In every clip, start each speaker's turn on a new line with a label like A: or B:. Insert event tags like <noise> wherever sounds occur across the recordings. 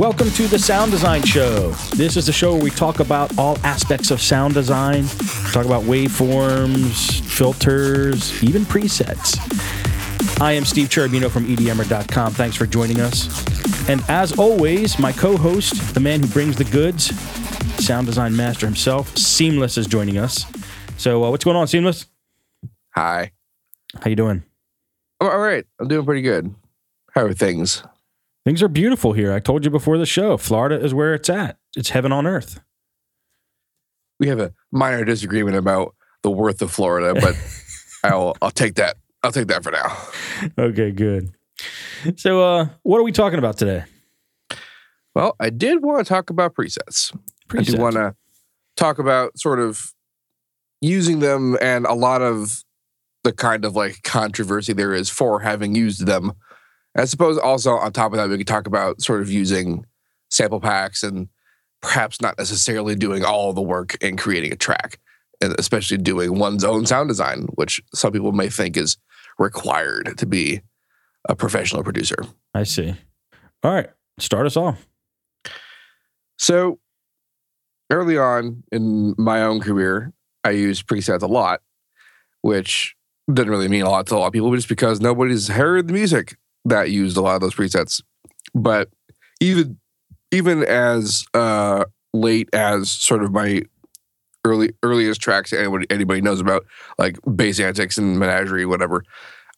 A: Welcome to the Sound Design Show. This is the show where we talk about all aspects of sound design. We talk about waveforms, filters, even presets. I am Steve Cherubino from EDMer.com. Thanks for joining us. And as always, my co host, the man who brings the goods, sound design master himself, Seamless, is joining us. So, uh, what's going on, Seamless?
B: Hi.
A: How you doing?
B: I'm all right. I'm doing pretty good. How are things?
A: Things are beautiful here. I told you before the show. Florida is where it's at. It's heaven on earth.
B: We have a minor disagreement about the worth of Florida, but <laughs> I'll I'll take that. I'll take that for now.
A: Okay, good. So, uh, what are we talking about today?
B: Well, I did want to talk about presets. I do want to talk about sort of using them and a lot of the kind of like controversy there is for having used them. I suppose also on top of that, we could talk about sort of using sample packs and perhaps not necessarily doing all the work in creating a track, and especially doing one's own sound design, which some people may think is required to be a professional producer.
A: I see. All right, start us off.
B: So early on in my own career, I used presets a lot, which didn't really mean a lot to a lot of people, just because nobody's heard the music that used a lot of those presets. But even even as uh, late as sort of my early earliest tracks anybody anybody knows about, like bass antics and menagerie, whatever,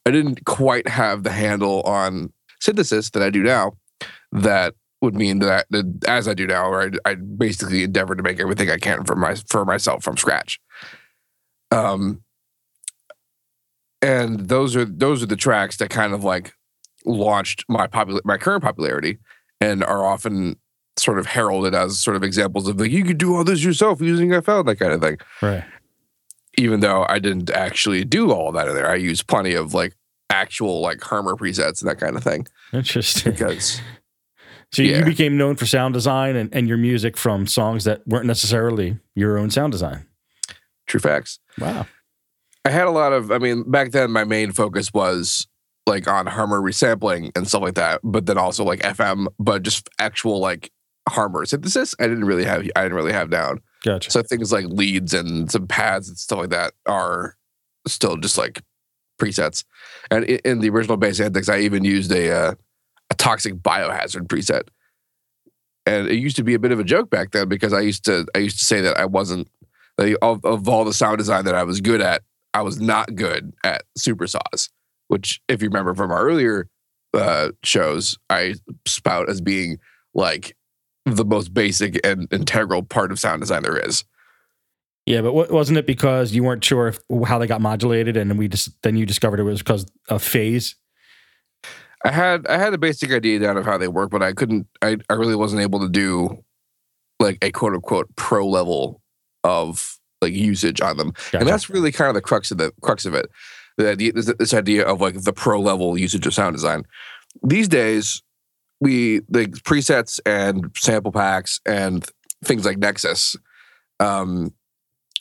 B: I didn't quite have the handle on synthesis that I do now. That would mean that, that as I do now, I, I basically endeavor to make everything I can for my for myself from scratch. Um, and those are those are the tracks that kind of like launched my popular my current popularity and are often sort of heralded as sort of examples of like you could do all this yourself using FL that kind of thing.
A: Right.
B: Even though I didn't actually do all that in there, I used plenty of like actual like Harmor presets and that kind of thing
A: Interesting.
B: because <laughs>
A: So you
B: Yeah.
A: became known for sound design and, and your music from songs that weren't necessarily your own sound design.
B: true facts.
A: Wow.
B: I had a lot of, I mean, back then my main focus was like on Harmor resampling and stuff like that, but then also like FM, but just actual like Harmor synthesis. I didn't really have, I didn't really have down.
A: Gotcha.
B: So things like leads and some pads and stuff like that are still just like presets. And in the original bass antics, I even used a uh, a toxic biohazard preset. And it used to be a bit of a joke back then because I used to I used to say that I wasn't like, of, of all the sound design that I was good at, I was not good at super saws, which if you remember from our earlier uh, shows, I spout as being like the most basic and integral part of sound design there is.
A: yeah, but what, wasn't it because you weren't sure if, how they got modulated, and we just then you discovered it was because of phase?
B: I had I had a basic idea down of how they work, but I couldn't. I, I really wasn't able to do like a quote unquote pro level of like usage on them,
A: Gotcha.
B: and that's really kind of the crux of the crux of it. The this, idea of like the pro level usage of sound design. These days, we the presets and sample packs and things like Nexus um,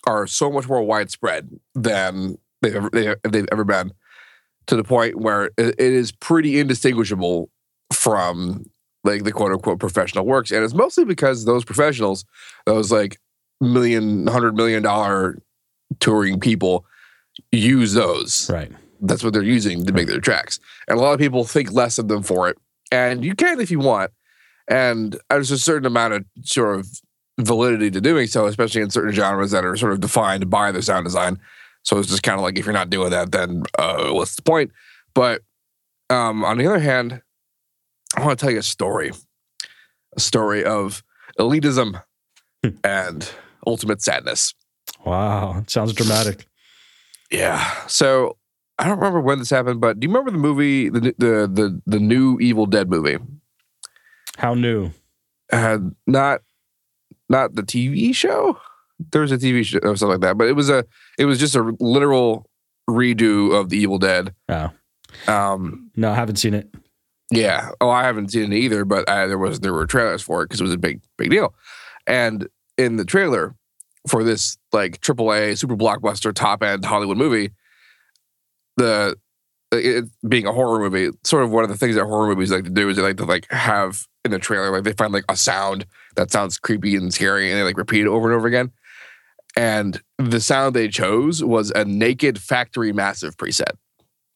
B: are so much more widespread than they've ever, they, they've ever been to the point where it, it is pretty indistinguishable from like the quote unquote professional works. And it's mostly because those professionals, those like million, hundred million dollar touring people use those.
A: Right.
B: That's what they're using to make their tracks. And a lot of people think less of them for it. And you can if you want. And there's a certain amount of sort of validity to doing so, especially in certain genres that are sort of defined by their sound design. So it's just kind of like if you're not doing that, then uh, what's the point? But um, on the other hand, I want to tell you a story, a story of elitism and ultimate sadness.
A: Wow. Sounds dramatic.
B: Yeah. So I don't remember when this happened, but do you remember the movie, the the the, the new Evil Dead movie?
A: How new?
B: Uh, not not the TV show. There was a TV show or something like that, but it was a it was just a literal redo of the Evil Dead.
A: Oh.
B: Um,
A: No, I haven't seen it.
B: yeah. Oh, I haven't seen it either, but I, there was there were trailers for it because it was a big big deal. And in the trailer for this like AAA super blockbuster top end Hollywood movie, the it, being a horror movie, sort of one of the things that horror movies like to do is they like to like have in the trailer, like they find like a sound that sounds creepy and scary, and they like repeat it over and over again. And the sound they chose was a naked factory massive preset.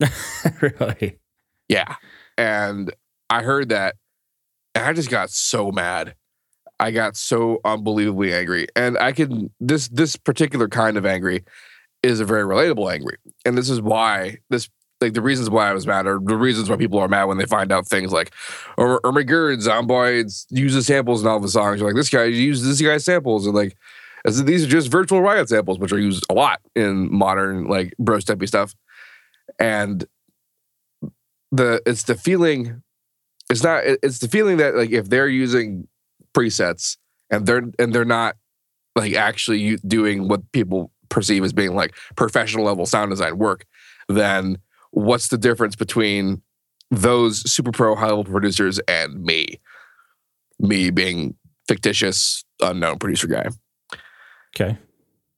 B: <laughs>
A: really?
B: Yeah. And I heard that and I just got so mad. I got so unbelievably angry. And I can this this particular kind of angry is a very relatable angry. And this is why this like the reasons why I was mad are the reasons why people are mad when they find out things like or Irma Gerd, Zomboy uses samples in all the songs. You're like, this guy uses this guy's samples and like these are just virtual riot samples, which are used a lot in modern like bro steppy stuff. And the it's the feeling it's not it's the feeling that like if they're using presets and they're and they're not like actually doing what people perceive as being like professional level sound design work then what's the difference between those super pro high level producers and me me being fictitious unknown producer guy
A: Okay.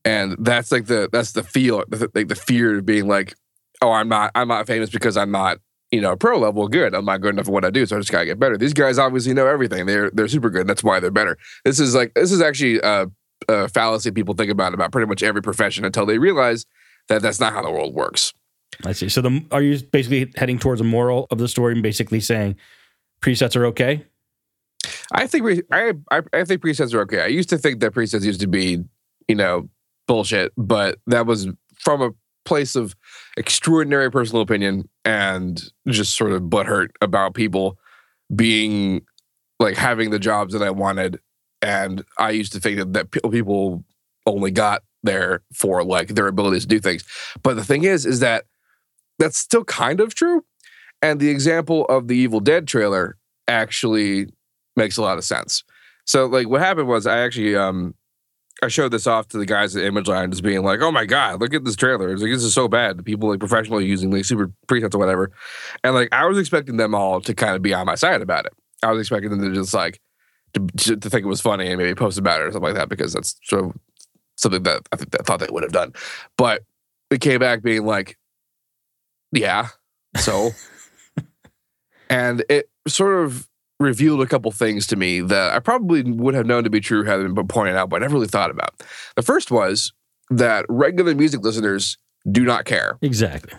B: and that's like the that's the feel like the fear of being like oh i'm not i'm not famous because i'm not you know pro level good i'm not good enough at what i do so i just gotta get better these guys obviously know everything they're they're super good that's why they're better this is like this is actually a, a fallacy people think about about pretty much every profession until they realize that that's not how the world works
A: I see. So the are you basically heading towards a moral of the story and basically saying presets are okay?
B: I think re- I, I I think presets are okay. I used to think that presets used to be, you know, bullshit, but that was from a place of extraordinary personal opinion and just sort of butthurt about people being like having the jobs that I wanted. And I used to think that, that people only got there for like their abilities to do things. But the thing is, is that that's still kind of true. And the example of the Evil Dead trailer actually makes a lot of sense. So like what happened was I actually um I showed this off to the guys at Image Line just being like, oh my God, look at this trailer. It's like this is so bad. The people like professionally using like super presets or whatever. And like I was expecting them all to kind of be on my side about it. I was expecting them to just like to, to, to think it was funny and maybe post about it or something like that because that's sort of something that I think I thought they would have done. But it came back being like, yeah, so <laughs> and it sort of revealed a couple things to me that I probably would have known to be true had it been pointed out, but I never really thought about. The first was that regular music listeners do not care.
A: Exactly.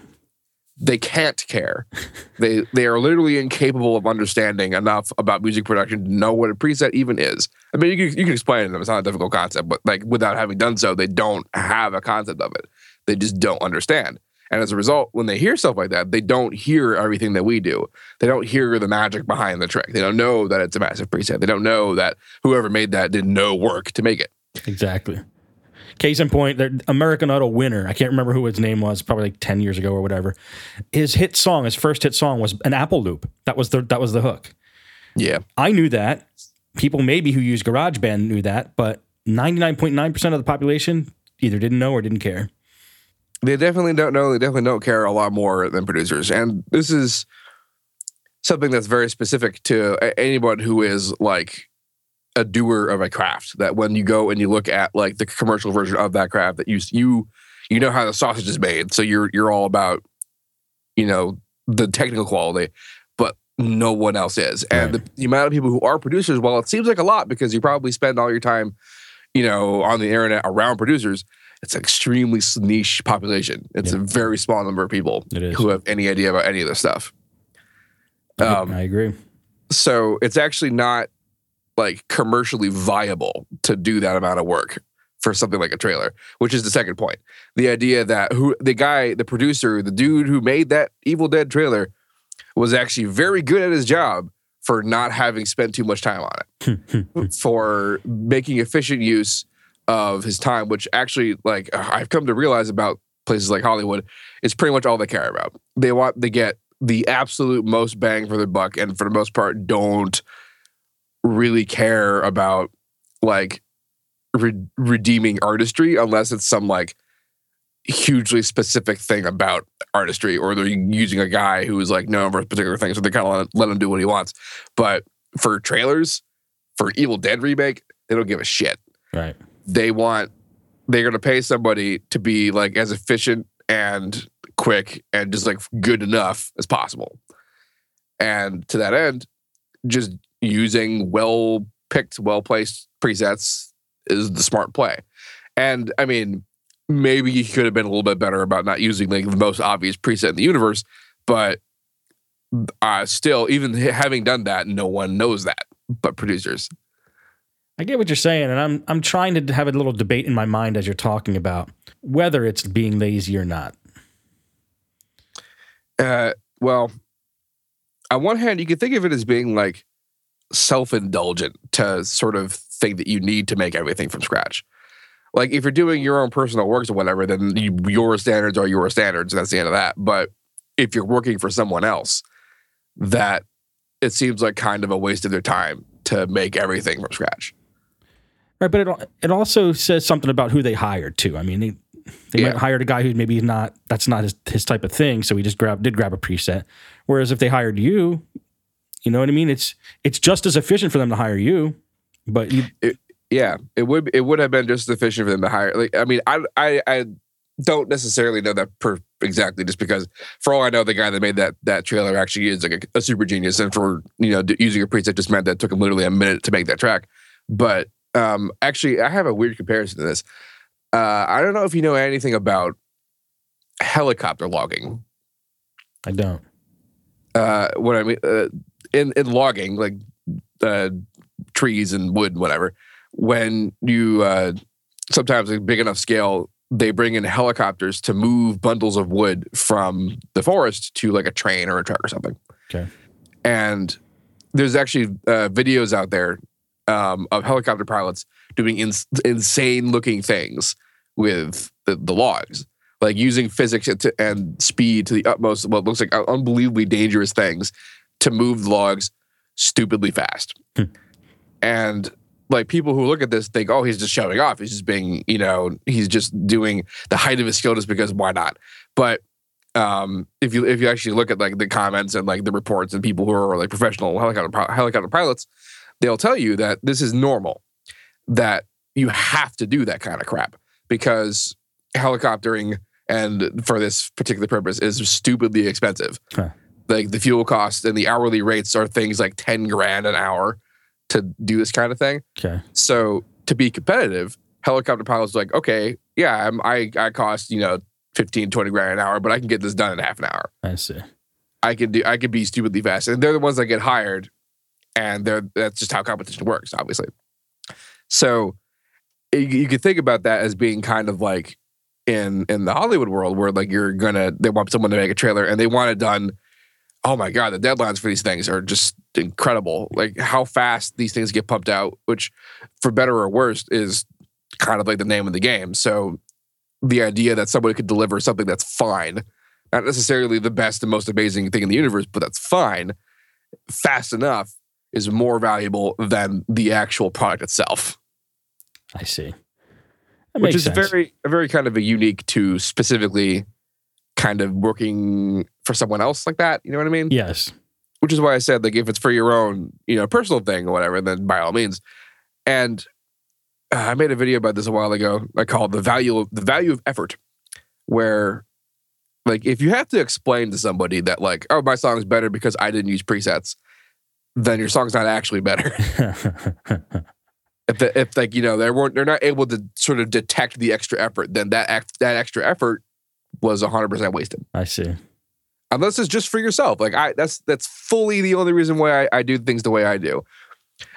B: They can't care. <laughs> they they are literally incapable of understanding enough about music production to know what a preset even is. I mean, you can, you can explain it to them. It's not a difficult concept, but like without having done so, they don't have a concept of it. They just don't understand. And as a result, when they hear stuff like that, they don't hear everything that we do. They don't hear the magic behind the trick. They don't know that it's a massive preset. They don't know that whoever made that did no work to make it.
A: Exactly. Case in point, the American Idol winner, I can't remember who his name was, probably like 10 years ago or whatever. His hit song, his first hit song was an Apple loop. That was the that was the hook.
B: Yeah.
A: I knew that. People maybe who use GarageBand knew that, but 99.9% of the population either didn't know or didn't care.
B: They definitely don't know. They definitely don't care a lot more than producers. And this is something that's very specific to anyone who is like a doer of a craft. That when you go and you look at like the commercial version of that craft, that you you you know how the sausage is made. So you're you're all about you know the technical quality, but no one else is. And
A: Right.
B: the, the amount of people who are producers, while it seems like a lot because you probably spend all your time, you know, on the internet around producers, it's an extremely niche population. It's
A: Yeah.
B: a very small number of people who have any idea about any of this stuff.
A: I-
B: Um,
A: I agree.
B: So it's actually not like commercially viable to do that amount of work for something like a trailer, which is the second point. The idea that who the guy, the producer, the dude who made that Evil Dead trailer was actually very good at his job for not having spent too much time on it, <laughs> for making efficient use of his time, which actually, like, uh, I've come to realize about places like Hollywood, is pretty much all they care about. They want to get the absolute most bang for their buck, and for the most part, don't really care about like re- redeeming artistry unless it's some like hugely specific thing about artistry or they're using a guy who is like known for a particular thing so they kind of let, him do what he wants but for trailers for evil dead remake they don't give a shit
A: Right.
B: They want they're going to pay somebody to be like as efficient and quick and just like good enough as possible. And to that end, just using well picked, well placed presets is the smart play. And I mean, maybe you could have been a little bit better about not using like the most obvious preset in the universe, but uh, still, even having done that, no one knows that but producers.
A: I get what you're saying, and I'm I'm trying to have a little debate in my mind as you're talking about whether it's being lazy or not.
B: Uh, well, on one hand, you can think of it as being like self-indulgent to sort of think that you need to make everything from scratch. Like if you're doing your own personal works or whatever, then you, your standards are your standards. And that's the end of that. But if you're working for someone else, that it seems like kind of a waste of their time to make everything from scratch.
A: Right, but it it also says something about who they hired too. I mean, they they
B: Yeah.
A: might hired a guy who maybe not that's not his his type of thing, so he just grab did grab a preset. Whereas if they hired you, you know what I mean? It's it's just as efficient for them to hire you, but you,
B: Yeah, it would it would have been just sufficient for them to hire. Like, I mean, I I, I don't necessarily know that per exactly, just because for all I know, the guy that made that that trailer actually is like a, a super genius, and for you know d- using a preset just meant that it took him literally a minute to make that track. But um, actually, I have a weird comparison to this. Uh, I don't know if you know anything about helicopter logging.
A: I don't.
B: uh, what I mean uh, in in logging, like uh, trees and wood, and whatever. When you uh, sometimes a big enough scale, they bring in helicopters to move bundles of wood from the forest to like a train or a truck or something.
A: Okay.
B: And there's actually uh, videos out there um, of helicopter pilots doing ins- insane looking things with the, the logs, like using physics to, and speed to the utmost, what looks like unbelievably dangerous things to move the logs stupidly fast.
A: Hmm.
B: And like people who look at this think, oh, he's just showing off. He's just being, you know, he's just doing the height of his skill just because why not? But um, if you if you actually look at like the comments and like the reports and people who are like professional helicopter helicopter pilots, they'll tell you that this is normal. That you have to do that kind of crap because helicoptering and for this particular purpose is stupidly expensive.
A: Huh.
B: Like the fuel costs and the hourly rates are things like 10 grand an hour to do this kind of thing.
A: Okay.
B: So to be competitive, helicopter pilots are like, okay, yeah, I'm, I I cost, you know, 15, 20 grand an hour, but I can get this done in half an hour.
A: I see.
B: I can do I could be stupidly fast. And they're the ones that get hired. And that's just how competition works, obviously. So you, you could think about that as being kind of like in in the Hollywood world where like you're gonna they want someone to make a trailer and they want it done. Oh my god, the deadlines for these things are just incredible. Like how fast these things get pumped out, which for better or worse is kind of like the name of the game. So the idea that somebody could deliver something that's fine, not necessarily the best and most amazing thing in the universe, but that's fine, fast enough is more valuable than the actual product itself
A: I see. That
B: which is
A: sense.
B: very very kind of a unique to specifically kind of working for someone else like that you know what i mean
A: yes.
B: which is why i said like if it's for your own you know personal thing or whatever then by all means and uh, i made a video about this a while ago i called the value of the value of effort where like if you have to explain to somebody that like oh my song's better because i didn't use presets then your song's not actually better <laughs> if, the, if like you know they weren't they're not able to sort of detect the extra effort then that act, that extra effort was 100% wasted
A: I see.
B: unless it's just for yourself like i that's that's fully the only reason why i, I do things the way i do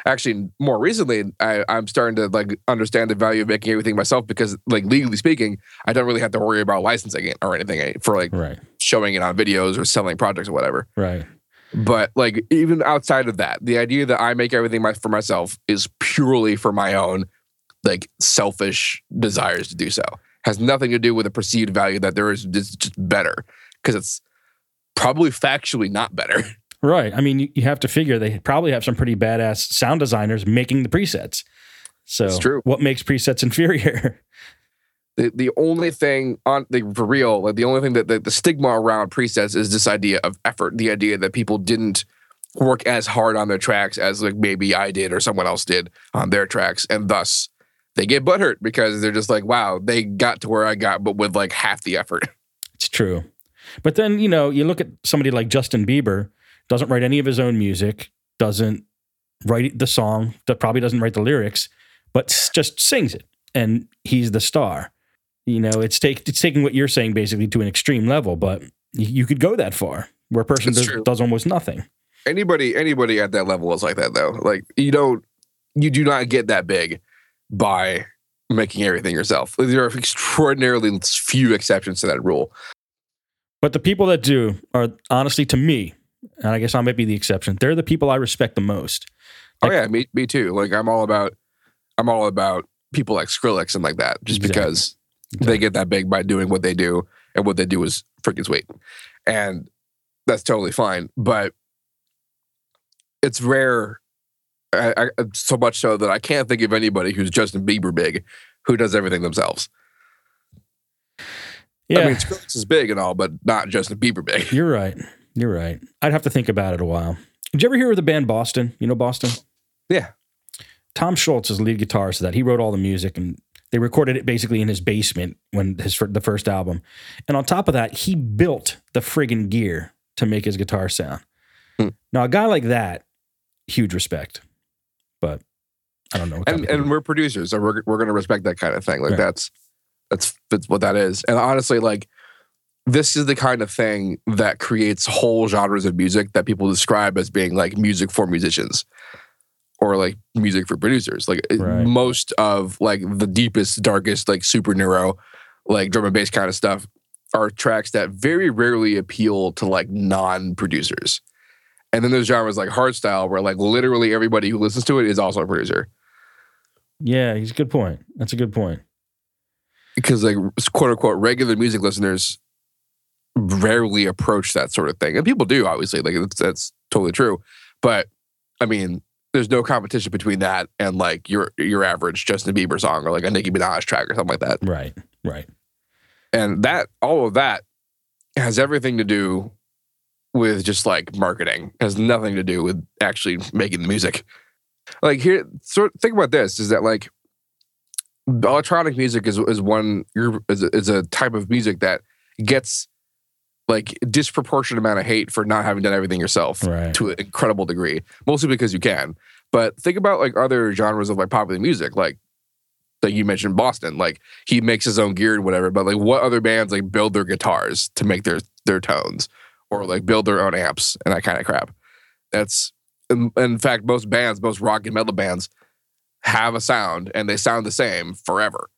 B: actually more recently I, i'm starting to like understand the value of making everything myself because like legally speaking i don't really have to worry about licensing it or anything eh, for like
A: Right.
B: showing it on videos or selling projects or whatever
A: Right.
B: But like even outside of that, the idea that I make everything my, for myself is purely for my own like selfish desires to do so. Has nothing to do with a perceived value that there is it's just better because it's probably factually not better. <laughs>
A: Right. I mean, you, you have to figure they probably have some pretty badass sound designers making the presets. So
B: It's true.
A: what makes presets inferior? <laughs>
B: The the only thing on the for real, like the only thing that the, stigma around presets is this idea of effort, the idea that people didn't work as hard on their tracks as like maybe I did or someone else did on their tracks, and thus they get butthurt because they're just like, wow, they got to where I got, but with like half the effort. <laughs>
A: it's true. But then, you know, you look at somebody like Justin Bieber, doesn't write any of his own music, doesn't write the song, that probably doesn't write the lyrics, but just sings it. And he's the star. You know, it's take it's taking what you're saying basically to an extreme level, but you could go that far where a person does, does almost nothing.
B: Anybody anybody at that level is like that though. Like you don't you do not get that big by making everything yourself. There are extraordinarily few exceptions to that rule.
A: But the people that do are honestly to me, and I guess I might be the exception, they're the people I respect the most.
B: Oh yeah, me me too. Like I'm all about I'm all about people like Skrillex and like that, just
A: Exactly.
B: because they get that big by doing what they do, and what they do is freaking sweet, and that's totally fine. But it's rare, I, I, so much so that I can't think of anybody who's Justin Bieber big who does everything themselves.
A: Yeah,
B: I mean, Skrillex is big and all, but not Justin Bieber big.
A: you're right. You're right. I'd have to think about it a while. Did you ever hear of the band Boston? You know Boston?
B: Yeah.
A: Tom Scholz is the lead guitarist of that. He wrote all the music and they recorded it basically in his basement when his the first album. And on top of that, he built the friggin' gear to make his guitar sound.
B: Hmm.
A: Now, a guy like that, huge respect. But I don't know.
B: And and we're producers, so we're we're gonna respect that kind of thing. Like
A: Right.
B: that's that's that's what that is. And honestly, like this is the kind of thing that creates whole genres of music that people describe as being like music for musicians or like music for producers. Like
A: Right.
B: most of like the deepest, darkest, like super neuro, like drum and bass kind of stuff are tracks that very rarely appeal to like non-producers. And then there's genres like hardstyle where like literally everybody who listens to it is also a producer.
A: yeah, he's a good point. That's a good point.
B: because like quote unquote regular music listeners rarely approach that sort of thing and people do obviously like it's, that's totally true but i mean there's no competition between that and like your your average justin bieber song or like a nicki minaj track or something like that
A: Right. Right.
B: and that all of that has everything to do with just like marketing It has nothing to do with actually making the music like here so think about this is that like electronic music is is one is a, is a type of music that gets like disproportionate amount of hate for not having done everything yourself
A: Right.
B: to an incredible degree, mostly because you can. But think about like other genres of like popular music, like like you mentioned Boston. Like he makes his own gear and whatever. But like what other bands like build their guitars to make their their tones, or like build their own amps and that kind of crap. That's in, in fact most bands, most rock and metal bands have a sound and they sound the same forever.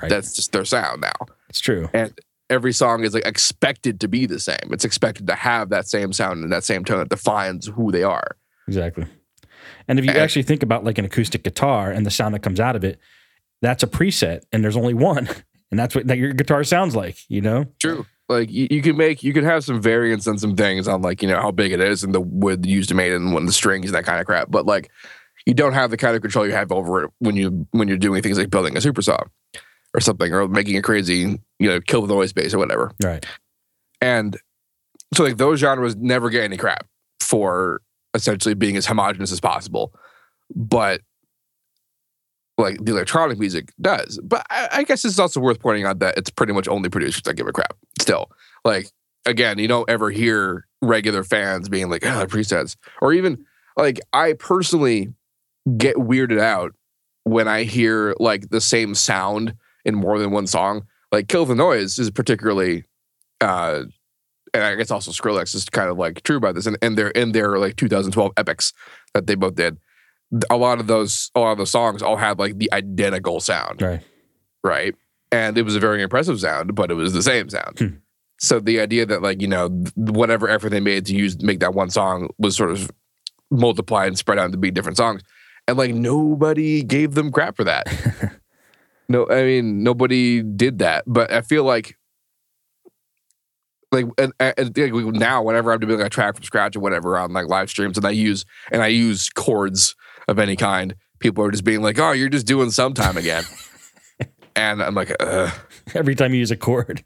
A: Right.
B: That's just their sound now
A: it's true.
B: and every song is like expected to be the same. It's expected to have that same sound and that same tone that defines who they are.
A: Exactly. And if you
B: And-
A: actually think about like an acoustic guitar and the sound that comes out of it, that's a preset and there's only one. <laughs> And that's what that your guitar sounds like, you know?
B: True. Like you, you can make, you can have some variants on some things on like you know how big it is and the wood used to make it and when the strings and that kind of crap. But like you don't have the kind of control you have over it when you when you're doing things like building a super saw or something or making a crazy you know kill the noise bass or whatever.
A: Right.
B: And so like those genres never get any crap for essentially being as homogenous as possible. But like the electronic music does. But I, I guess it's also worth pointing out that it's pretty much only producers that give a crap still. Like again, you don't ever hear regular fans being like, oh, presets. Or even like I personally get weirded out when I hear like the same sound in more than one song. Like Kill the Noise is particularly uh and I guess also Skrillex is kind of like true about this. And, and they're in their like 2012 epics that they both did. A lot of those, a lot of those songs all had like the identical sound,
A: Right.
B: right? And it was a very impressive sound, but it was the same sound.
A: Hmm.
B: So the idea that like you know whatever effort they made to use make that one song was sort of multiplied and spread out to be different songs, and like nobody gave them crap for that. <laughs> no, I mean nobody did that, but I feel like like and, and like, now whenever I'm doing a track from scratch or whatever on like live streams and I use and I use chords of any kind, people are just being like, "Oh, you're just doing sometime again," <laughs> and I'm like, Ugh.
A: Every time you use a chord.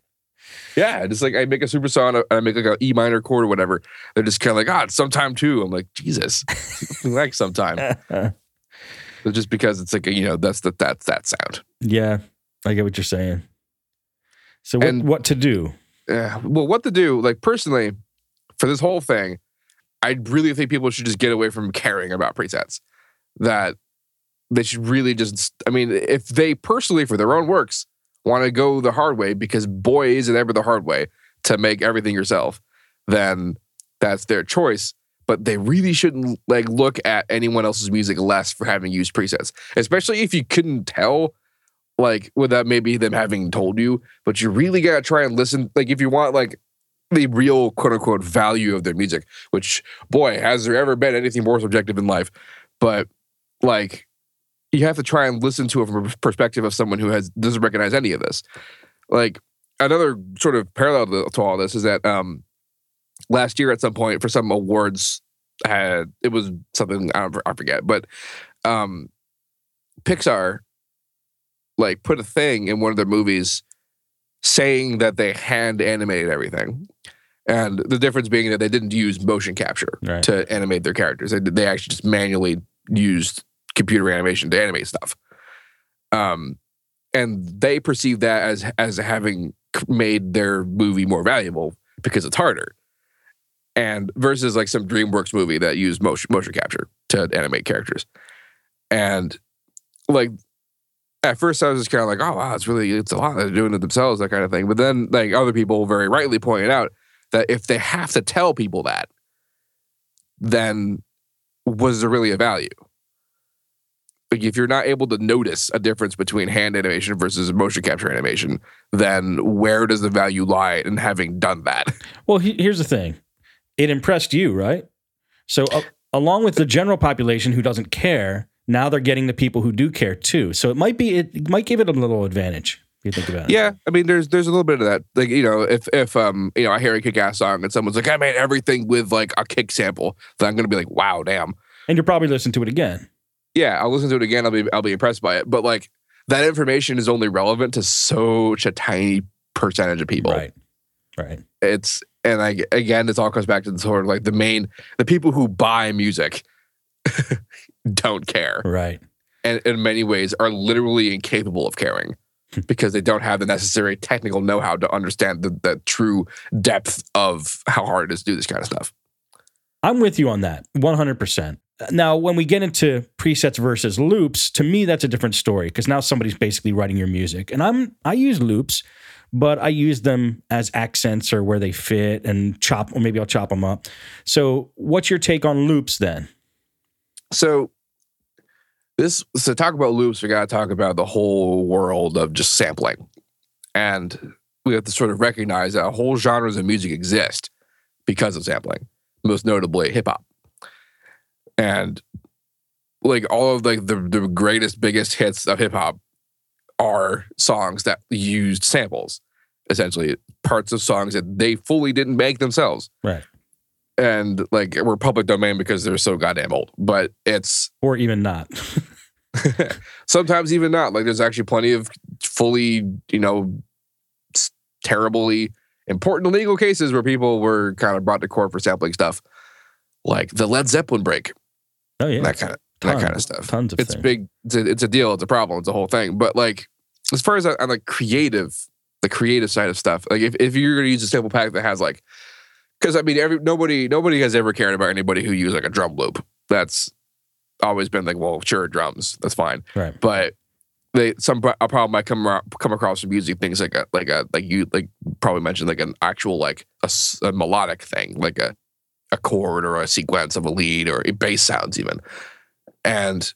B: "Yeah." Just like I make a super song and I make like a E minor chord or whatever. They're just kind of like, "Ah, it's sometime too." I'm like, Jesus, <laughs> like sometime. <laughs> Just because it's like you know that's the that's that sound.
A: yeah. I get what you're saying. So what,
B: And-
A: what to do?
B: uh, well, what to do? Like personally, for this whole thing, I really think people should just get away from caring about presets. That they should really just. I mean, if they personally, for their own works, want to go the hard way, because boy, is it ever the hard way to make everything yourself, then that's their choice. But they really shouldn't like look at anyone else's music less for having used presets, especially if you couldn't tell like without maybe them having told you, but you really gotta try and listen. Like if you want like the real quote unquote value of their music, which boy, has there ever been anything more subjective in life? But like you have to try and listen to it from a perspective of someone who has doesn't recognize any of this. Like another sort of parallel to, to all this is that um last year at some point for some awards it was something I, don't, I forget, but um Pixar like put a thing in one of their movies saying that they hand animated everything. And the difference being that they didn't use motion capture
A: Right.
B: to animate their characters. They, they actually just manually used computer animation to animate stuff. Um, and they perceive that as as having made their movie more valuable because it's harder. And versus like some DreamWorks movie that used motion motion capture to animate characters. And like at first I was just kind of like, oh wow, it's really it's a lot. They're doing it themselves, that kind of thing. But then like other people very rightly pointed out that if they have to tell people that, then was there really a value? Like if you're not able to notice a difference between hand animation versus motion capture animation, then where does the value lie in having done that?
A: Well, he, here's the thing. It impressed you, right? So, uh, along with the general population who doesn't care, now they're getting the people who do care too. So it might be it, might give it a little advantage if you think about it.
B: Yeah, I mean, there's there's a little bit of that. Like you know, if if um you know I hear a kick ass song and someone's like, I made everything with like a kick sample, then I'm gonna be like, wow, damn.
A: And you'll probably listen to it again.
B: Yeah, I'll listen to it again. I'll be I'll be impressed by it. But like that information is only relevant to such a tiny percentage of people.
A: Right. Right.
B: It's and I again, this all comes back to the sort of like the main the people who buy music <laughs> don't care,
A: Right.
B: and in many ways are literally incapable of caring hmm. because they don't have the necessary technical know-how to understand the, the true depth of how hard it is to do this kind of stuff.
A: I'm with you on that 100%. Now, when we get into presets versus loops, to me that's a different story because now somebody's basically writing your music. And I'm I use loops, but I use them as accents or where they fit and chop or maybe I'll chop them up. So, what's your take on loops then?
B: So this so talk about loops, we gotta talk about the whole world of just sampling. And we have to sort of recognize that whole genres of music exist because of sampling, most notably hip hop. And like all of like the, the greatest, biggest hits of hip hop are songs that used samples, essentially parts of songs that they fully didn't make themselves.
A: Right.
B: And like were public domain because they're so goddamn old. But it's
A: Or even not. <laughs>
B: sometimes even not. Like there's actually plenty of fully, you know, terribly important legal cases where people were kind of brought to court for sampling stuff, like the Led Zeppelin break,
A: Oh yeah.
B: that kind of that kind of stuff.
A: Tons of
B: It's
A: things.
B: big. It's a, it's a deal. It's a problem. It's a whole thing. But like, as far as on the creative, the creative side of stuff, like if, if you're gonna use a sample pack that has like, because I mean, every nobody nobody has ever cared about anybody who used like a drum loop. That's always been like, well, sure, drums, that's fine
A: Right.
B: but they some a problem might come come across from using things like a like a like you like probably mentioned like an actual like a melodic thing like a a chord or a sequence of a lead or a bass sounds even and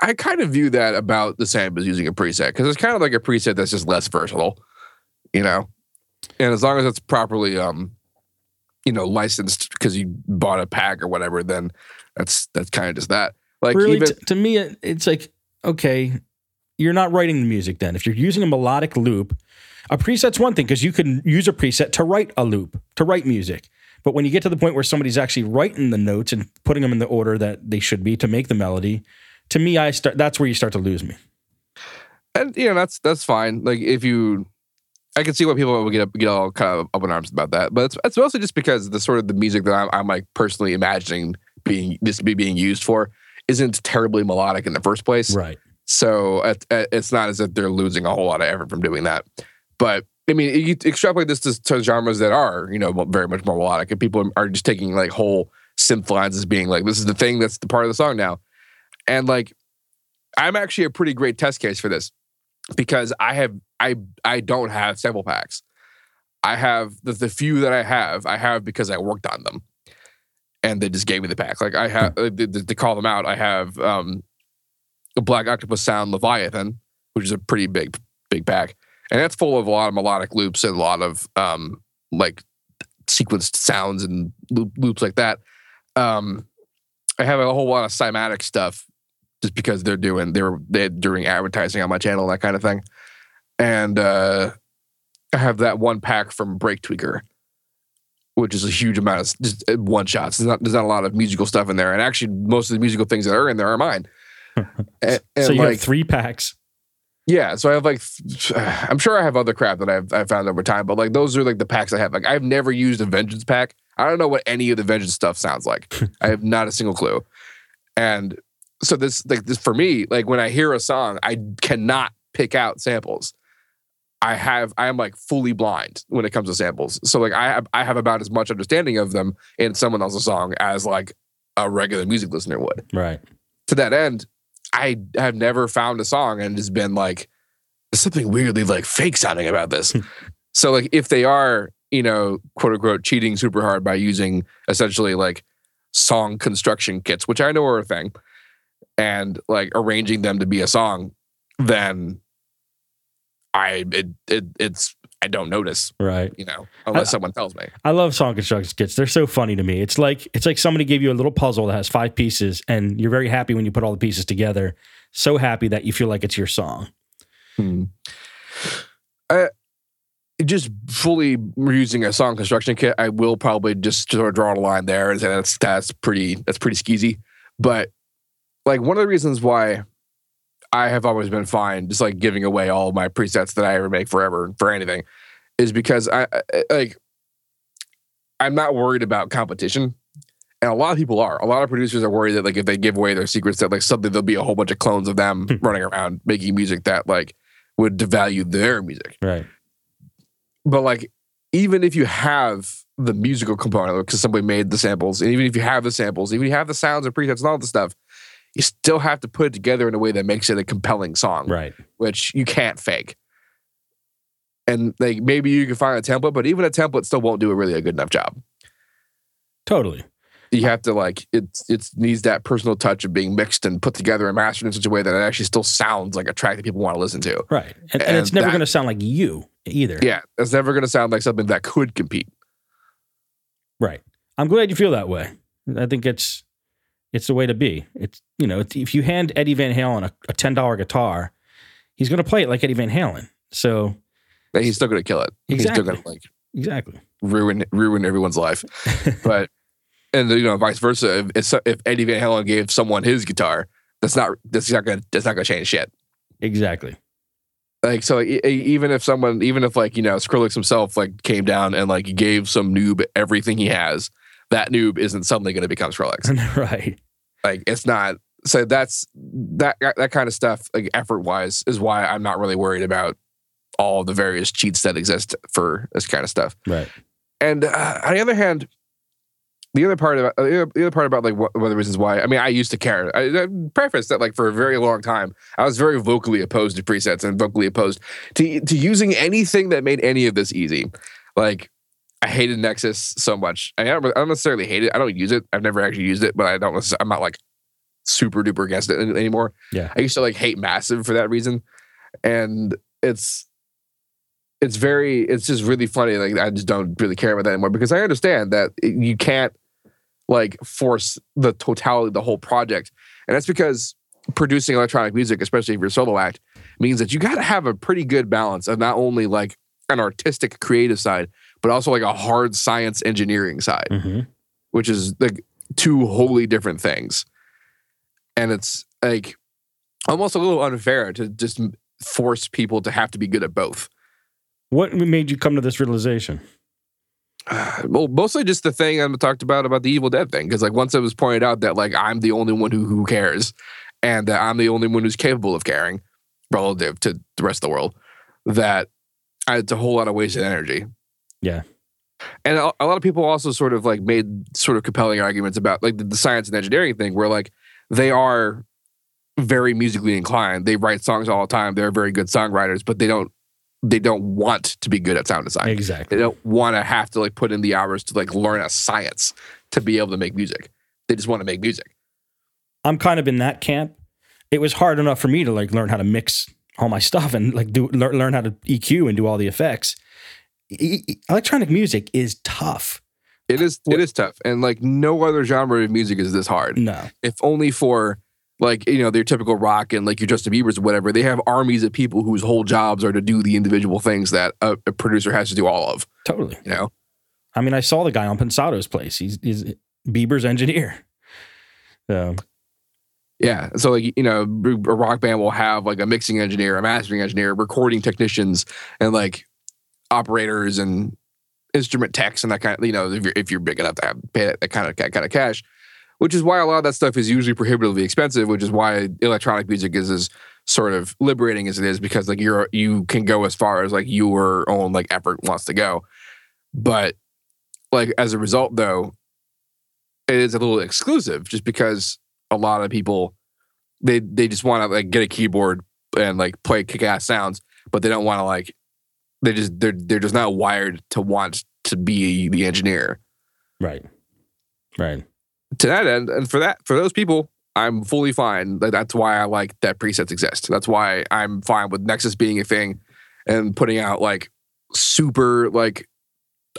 B: I kind of view that about the same as using a preset because it's kind of like a preset that's just less versatile, you know. And as long as it's properly, um, you know, licensed because you bought a pack or whatever, then that's that's kind of just that. Like
A: really,
B: even
A: t- to me, it's like, okay, you're not writing the music then. If you're using a melodic loop, a preset's one thing because you can use a preset to write a loop, to write music. But when you get to the point where somebody's actually writing the notes and putting them in the order that they should be to make the melody, to me, I start. That's where you start to lose me.
B: and you know that's that's fine. Like if you, I can see why people would get up, get all kind of up in arms about that. But it's, it's mostly just because the sort of the music that I'm, I'm like personally imagining being this to be being used for isn't terribly melodic in the first place.
A: Right.
B: So it, it- it's not as if they're losing a whole lot of effort from doing that. But I mean, you extrapolate this to, to genres that are, you know, very much more melodic, and people are just taking like whole synth lines as being like, this is the thing that's the part of the song now. And like, I'm actually a pretty great test case for this because I have, I, I don't have sample packs. I have the, the few that I have, I have because I worked on them and they just gave me the pack. Like I have, uh, to, to call them out, I have um, a Black Octopus Sound Leviathan, which is a pretty big, big pack and that's full of a lot of melodic loops and a lot of um, like sequenced sounds and loop, loops like that. Um, I have a whole lot of cymatic stuff just because they're doing they're they're doing advertising on my channel that kind of thing. And uh, I have that one pack from Break Tweaker, which is a huge amount of just uh, one shots. There's not there's not a lot of musical stuff in there, and actually most of the musical things that are in there are mine. <laughs>
A: and, and so you like, have three packs.
B: Yeah, so I have like, <sighs> I'm sure I have other crap that I've, I've found over time, but like those are like the packs I have. Like I've never used a Vengeance pack. I don't know what any of the Vengeance stuff sounds like. <laughs> I have not a single clue. And so this, like this for me, like when I hear a song, I cannot pick out samples. I have, I am like fully blind when it comes to samples. So like I have, I have about as much understanding of them in someone else's song as like a regular music listener would.
A: Right.
B: To that end, I have never found a song and has been like there's something weirdly like fake sounding about this. Hmm. so like if they are, you know, quote unquote cheating super hard by using essentially like song construction kits, which I know are a thing, and like arranging them to be a song, then I it, it it's I don't notice.
A: Right.
B: You know, unless I, someone tells me.
A: I love song construction kits. They're so funny to me. It's like it's like somebody gave you a little puzzle that has five pieces, and you're very happy when you put all the pieces together. So happy that you feel like it's your song.
B: Hmm. I, just fully using a song construction kit, I will probably just sort of draw a line there and say that's that's pretty that's pretty skeezy. But like one of the reasons why I have always been fine just like giving away all my presets that I ever make forever for anything is because I, I like I'm not worried about competition. And a lot of people are. A lot of producers are worried that like if they give away their secrets that like suddenly there'll be a whole bunch of clones of them hmm. running around making music that like would devalue their music.
A: Right.
B: But like even if you have the musical component because somebody made the samples, and even if you have the samples, even if you have the sounds and presets and all the stuff, you still have to put it together in a way that makes it a compelling song.
A: Right.
B: Which you can't fake. And like maybe you can find a template, but even a template still won't do a really a good enough job.
A: Totally.
B: You have to like it it needs that personal touch of being mixed and put together and mastered in such a way that it actually still sounds like a track that people want to listen to.
A: Right. And, and, and it's never going to sound like you either.
B: Yeah. It's never going to sound like something that could compete.
A: Right. I'm glad you feel that way. I think it's it's the way to be. It's you know, if you hand Eddie Van Halen a, a ten dollar guitar, he's going to play it like Eddie Van Halen. So
B: but he's still going to kill it.
A: Exactly.
B: He's still going
A: to like exactly
B: ruin ruin everyone's life. <laughs> but and you know, vice versa. If, if Eddie Van Halen gave someone his guitar, that's not that's not going that's not going to change shit.
A: Exactly.
B: Like so, even if someone, even if like you know Skrillex himself like came down and like gave some noob everything he has, that noob isn't suddenly going to become Skrillex. <laughs>
A: right.
B: Like it's not. So that's that that kind of stuff. Like effort wise, is why I'm not really worried about all the various cheats that exist for this kind of stuff.
A: Right.
B: And uh, on the other hand, the other part about the other part about like what, one of the reasons why I mean I used to care. I, I preface that like for a very long time I was very vocally opposed to presets and vocally opposed to to using anything that made any of this easy. Like I hated Nexus so much. I don't, I don't necessarily hate it. I don't use it. I've never actually used it, but I don't. I'm not like super duper against it anymore.
A: Yeah.
B: I used to like hate Massive for that reason, and it's it's very it's just really funny. Like I just don't really care about that anymore because I understand that you can't like force the totality, the whole project, and that's because producing electronic music, especially if you're a solo act, means that you got to have a pretty good balance of not only like an artistic creative side but also like a hard science engineering side,
A: mm-hmm.
B: which is like two wholly different things. And it's like almost a little unfair to just force people to have to be good at both.
A: What made you come to this realization? <sighs>
B: well, mostly just the thing I talked about about the Evil Dead thing, because like once it was pointed out that like I'm the only one who who cares, and that I'm the only one who's capable of caring relative to the rest of the world, that it's a whole lot of wasted energy.
A: Yeah.
B: And a, a lot of people also sort of like made sort of compelling arguments about like the, the science and engineering thing, where like they are very musically inclined. They write songs all the time. They're very good songwriters, but they don't they don't want to be good at sound design.
A: Exactly.
B: They don't want to have to like put in the hours to like learn a science to be able to make music. They just want to make music.
A: I'm kind of in that camp. It was hard enough for me to like learn how to mix all my <laughs> stuff and like do learn, learn how to EQ and do all the effects. Electronic music is tough.
B: It is it is tough. And like no other genre of music is this hard.
A: No.
B: If only for like, you know, their typical rock and like your Justin Bieber's or whatever, they have armies of people whose whole jobs are to do the individual things that a, a producer has to do all of.
A: Totally.
B: You know?
A: I mean, I saw the guy on Pensado's place. He's, he's Bieber's engineer. So
B: Yeah. So like you know, a rock band will have like a mixing engineer, a mastering engineer, recording technicians, and like operators and instrument techs and that kind of you know if you're if you're big enough to have pay that, that kind of that kind of cash, which is why a lot of that stuff is usually prohibitively expensive. Which is why electronic music is as sort of liberating as it is because like you're you can go as far as like your own like effort wants to go, but like as a result though, it is a little exclusive just because a lot of people they they just want to like get a keyboard and like play kick-ass sounds but they don't want to like they just they're they're just not wired to want to be the engineer.
A: Right, right.
B: to that end and for that for those people i'm fully fine. Like that's why i like that presets exist. That's why i'm fine with nexus being a thing and putting out like super like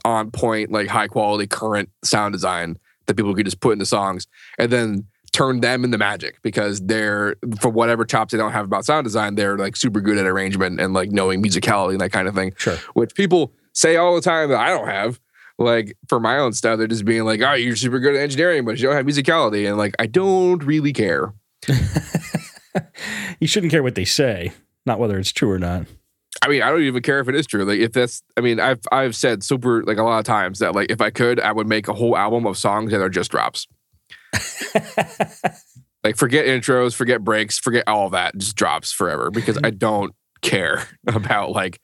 B: on point like high quality current sound design that people could just put into songs. And then turn them into magic because they're for whatever chops they don't have about sound design they're like super good at arrangement and like knowing musicality and that kind of thing
A: Sure.
B: which people say all the time that I don't have. Like for my own stuff, they're just being like, "Oh, you're super good at engineering, but you don't have musicality," and like I don't really care. <laughs>
A: you shouldn't care what they say, not whether it's true or not.
B: I mean, I don't even care if it is true. Like if that's, I mean, I've I've said super like a lot of times that like if I could, I would make a whole album of songs that are just drops. <laughs> like forget intros, forget breaks, forget all that, just drops forever because I don't care <laughs> about like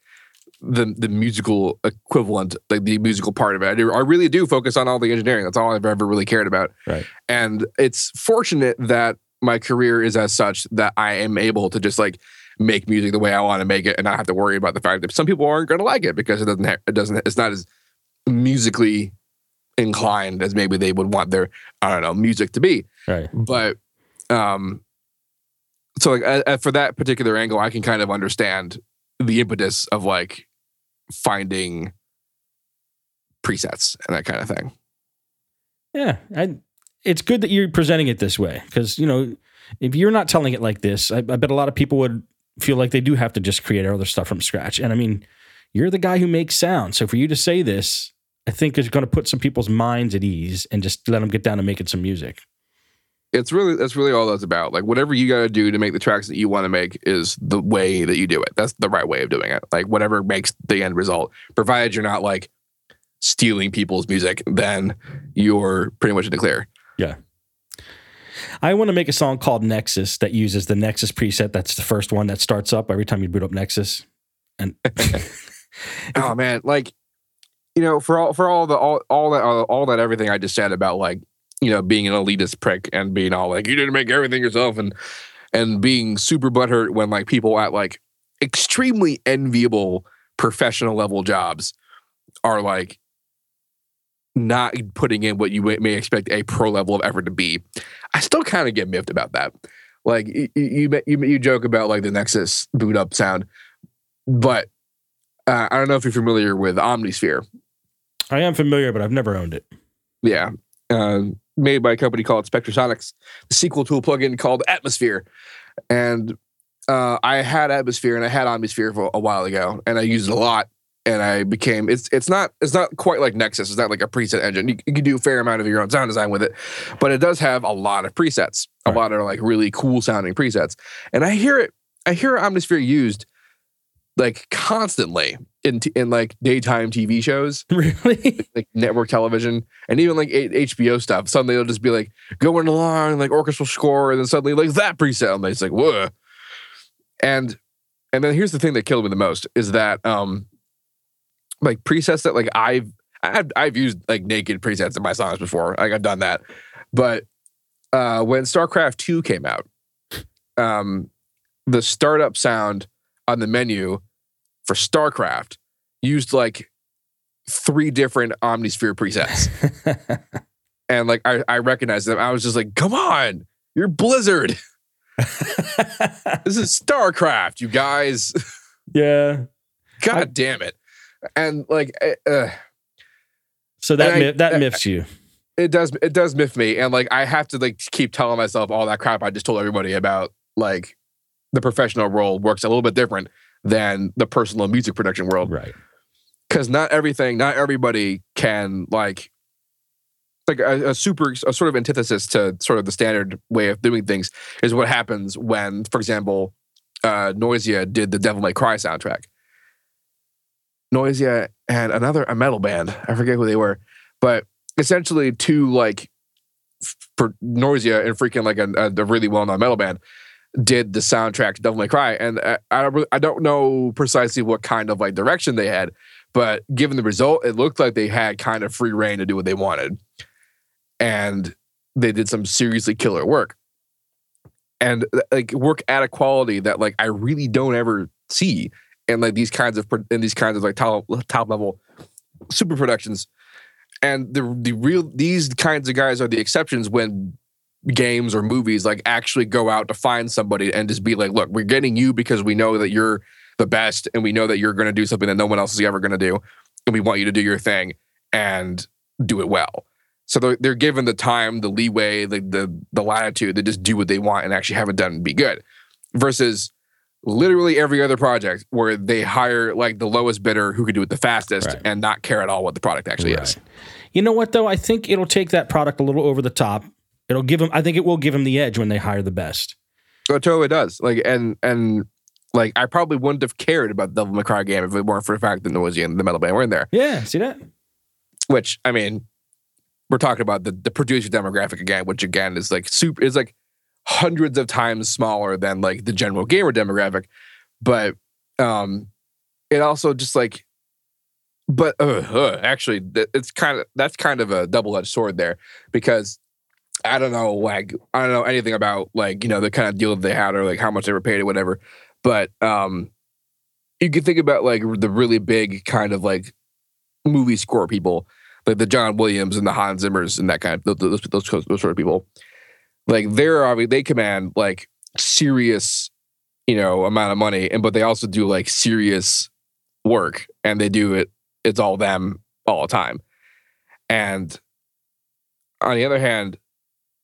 B: the the musical equivalent, like the musical part of it. I, do, I really do focus on all the engineering. That's all I've ever really cared about.
A: Right.
B: And it's fortunate that my career is as such that I am able to just like make music the way I want to make it and not have to worry about the fact that some people aren't going to like it because it doesn't ha- it doesn't it's not as musically inclined as maybe they would want their I don't know music to be.
A: Right.
B: But um so like uh, for that particular angle I can kind of understand the impetus of like finding presets and that kind of thing.
A: Yeah, I, it's good that you're presenting it this way because you know if you're not telling it like this, I, I bet a lot of people would feel like they do have to just create other stuff from scratch. And I mean, you're the guy who makes sound, so for you to say this, I think is going to put some people's minds at ease and just let them get down to making some music.
B: it's really that's really all that's about. Like whatever you got to do to make the tracks that you want to make is the way that you do it. That's the right way of doing it. Like whatever makes the end result, provided you're not like stealing people's music, then you're pretty much in the clear. Yeah.
A: I want to make a song called Nexus that uses the Nexus preset. That's the first one that starts up every time you boot up Nexus. And <laughs> <laughs>
B: oh man, like you know, for all for all the all all that all, all that everything I just said about like you know being an elitist prick and being all like you didn't make everything yourself and and being super butthurt when like people at like extremely enviable professional level jobs are like not putting in what you may- expect a pro level of effort to be. I still kind of get miffed about that. Like you, you you you joke about like the Nexus boot up sound, but uh, I don't know if you're familiar with Omnisphere.
A: I am familiar, but I've never owned it.
B: Yeah. Uh, made by a company called Spectrasonics, the sequel to a plugin called Atmosphere. And uh, I had Atmosphere and I had Omnisphere for a while ago, and I used it a lot. And I became it's it's not it's not quite like Nexus. It's not like a preset engine. You, you can do a fair amount of your own sound design with it, but it does have a lot of presets, a
A: Right.
B: lot of like really cool sounding presets. And I hear it, I hear Omnisphere used like constantly in t- in like daytime TV shows <laughs>
A: Really?
B: like network television and even like HBO stuff. Suddenly it'll just be like going along like orchestral score, and then suddenly like that preset, and it's like whoa. And and then here's the thing that killed me the most is that um like presets that like I've I've I've used like naked presets in my songs before. Like I've done that. But uh when StarCraft 2 came out, um the startup sound on the menu for StarCraft used like three different Omnisphere presets. <laughs> and like I, I recognized them. I was just like, come on, you're Blizzard. <laughs> this is StarCraft, you guys.
A: yeah.
B: God
A: I-
B: damn it. And like uh,
A: So that
B: And I-
A: that
B: I-
A: miffs you.
B: it does it does miff me. And like I have to like keep telling myself all that crap I just told everybody about like the professional role works a little bit different than the personal music production world.
A: Right.
B: because not everything, not everybody can like like a, a super a sort of antithesis to sort of the standard way of doing things is what happens when, for example, uh, Noisia did the Devil May Cry soundtrack. Noisia and another a metal band, I forget who they were, but essentially two like for Noisia and freaking like a, a, a really well known metal band did the soundtrack to Devil May Cry, and I, I I don't know precisely what kind of like direction they had, but given the result, it looked like they had kind of free rein to do what they wanted, and they did some seriously killer work, and uh, like work at a quality that like I really don't ever see in like these kinds of in these kinds of like top top level super productions, and the the real these kinds of guys are the exceptions when games or movies like actually go out to find somebody and just be like, look, we're getting you because we know that you're the best and we know that you're going to do something that no one else is ever going to do. And we want you to do your thing and do it well. So they're, they're given the time, the leeway, the, the, the latitude to just do what they want and actually have it done and be good versus literally every other project where they hire like the lowest bidder who could do it the fastest
A: Right.
B: and not care at all what the product actually is.
A: You know what though? I think it'll take that product a little over the top. It'll give them. I think it will give them the edge when they hire the best.
B: It totally does. Like and and like I probably wouldn't have cared about the Devil May Cry game if it weren't for the fact that Noisia and the Metal Band were in there.
A: Yeah. See that?
B: Which I mean, we're talking about the the producer demographic again, which again is like super is like hundreds of times smaller than like the general gamer demographic. But um it also just like but uh, uh, actually it's kind of that's kind of a double-edged sword there because I don't know like I don't know anything about like you know the kind of deal that they had or like how much they were paid or whatever but um you can think about like the really big kind of like movie score people like the John Williams and the Hans Zimmers and that kind of those those, those, sort of people. Like they're obvi- they command like serious you know amount of money and but they also do like serious work and they do it it's all them all the time. And on the other hand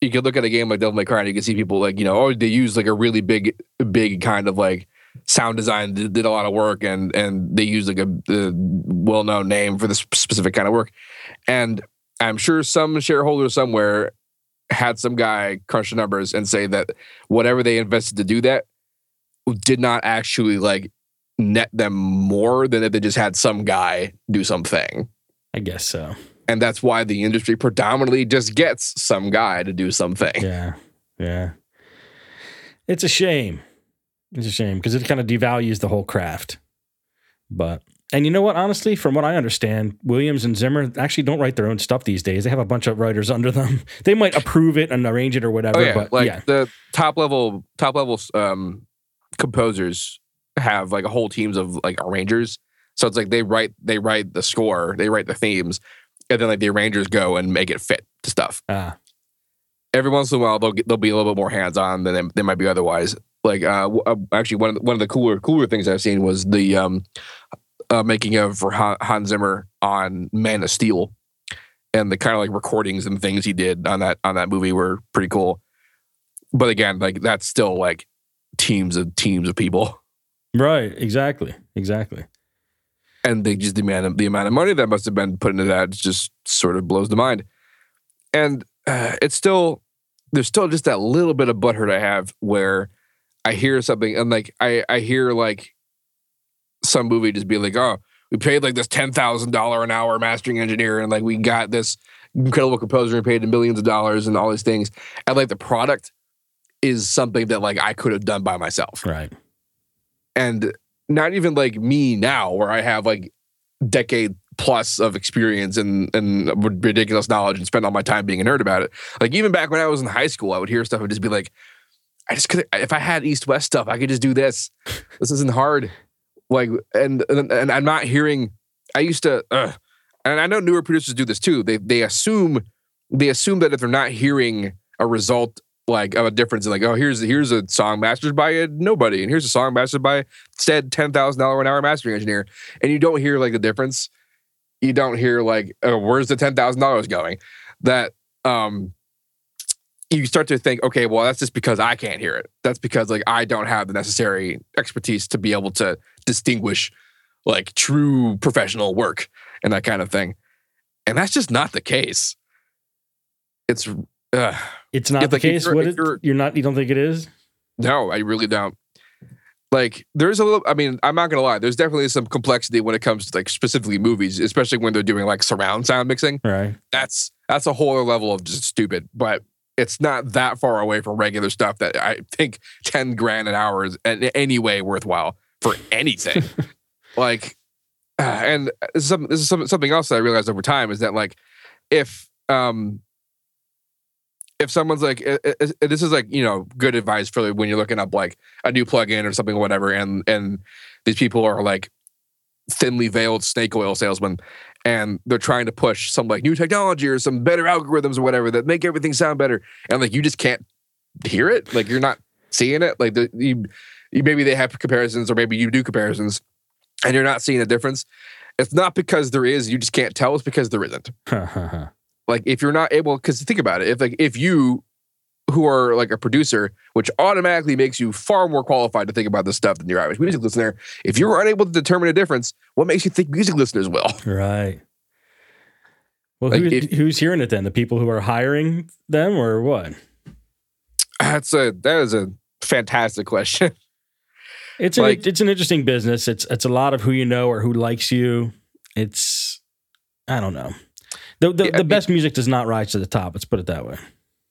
B: you could look at a game like Devil May Cry and you can see people like you know oh they use like a really big big kind of like sound design did, did a lot of work and and they use like a, a well-known name for this specific kind of work and i'm sure some shareholder somewhere had some guy crunch the numbers and say that whatever they invested to do that did not actually like net them more than if they just had some guy do something
A: I guess so.
B: And that's why the industry predominantly just gets some guy to do something
A: Yeah. Yeah. It's a shame. It's a shame because it kind of devalues the whole craft. But and you know what? Honestly, from what I understand, Williams and Zimmer actually don't write their own stuff these days. They have a bunch of writers under them. <laughs> They might approve it and arrange it or whatever.
B: Oh yeah,
A: but
B: like
A: yeah,
B: the top level top level um composers have like a whole teams of like arrangers. So it's like they write they write the score, they write the themes, and then like the arrangers go and make it fit to stuff.
A: ah,
B: Every once in a while they'll get, they'll be a little bit more hands on than they, they might be otherwise. Like uh, uh, actually one of the, one of the cooler cooler things I've seen was the um uh, making of for Hans Zimmer on Man of Steel, and the kind of like recordings and things he did on that on that movie were pretty cool. But again, like that's still like teams of teams of people,
A: right. Exactly. Exactly.
B: And they just demand the amount of money that must have been put into that just sort of blows the mind. And uh, it's still there's still just that little bit of butthurt I have where I hear something and like I I hear like some movie just be like, oh, we paid like this ten thousand dollar an hour mastering engineer, and like we got this incredible composer and paid him millions of dollars and all these things, and like the product is something that like I could have done by myself,
A: Right.
B: and not even like me now where I have like decade plus of experience and and ridiculous knowledge and spend all my time being a nerd about it. Like even back when I was in high school, I would hear stuff and just be like, I just could if I had East West stuff, I could just do this. This isn't hard. Like and and, and I'm not hearing. I used to, uh, and I know newer producers do this too. They they assume they assume that if they're not hearing a result like of a difference, in like oh here's here's a song mastered by a nobody, and here's a song mastered by said ten thousand dollar an hour mastering engineer, and you don't hear like the difference. You don't hear like oh, where's the ten thousand dollars going. That um you start to think, okay, well, that's just because I can't hear it. That's because like I don't have the necessary expertise to be able to distinguish like true professional work and that kind of thing. And that's just not the case. It's uh,
A: it's not the
B: like,
A: case.
B: you're-
A: What it,
B: you're-
A: you're not? You don't think it is?
B: no, I really don't. Like there's a little I mean, I'm not gonna lie, there's definitely some complexity when it comes to like specifically movies, especially when they're doing like surround sound mixing.
A: Right.
B: That's that's a whole other level of just stupid. But it's not that far away from regular stuff that I think 10 grand an hour is in any way worthwhile for anything. <laughs> like uh, and this is, some, this is some, something else that I realized over time is that like if um if someone's like this is like you know good advice for when you're looking up like a new plugin or something or whatever and and these people are like thinly veiled snake oil salesmen and they're trying to push some like new technology or some better algorithms or whatever that make everything sound better and like you just can't hear it? Like you're not seeing it? Like the you, you maybe they have comparisons or maybe you do comparisons and you're not seeing a difference. It's not because there is you just can't tell it's because there isn't <laughs> like if you're not able because think about it if like if you who are like a producer which automatically makes you far more qualified to think about this stuff than your average music listener if you're unable to determine a difference what makes you think music listeners will <laughs>
A: right. Well,
B: Like,
A: who,
B: if-
A: who's hearing it then? The people who are hiring them, or what?
B: that's a that is a fantastic question <laughs>
A: It's an, it's an interesting business. It's it's a lot of who you know or who likes you. It's I don't know. The the,
B: Yeah, I
A: the
B: mean-
A: best music does not rise to the top. Let's put it that way.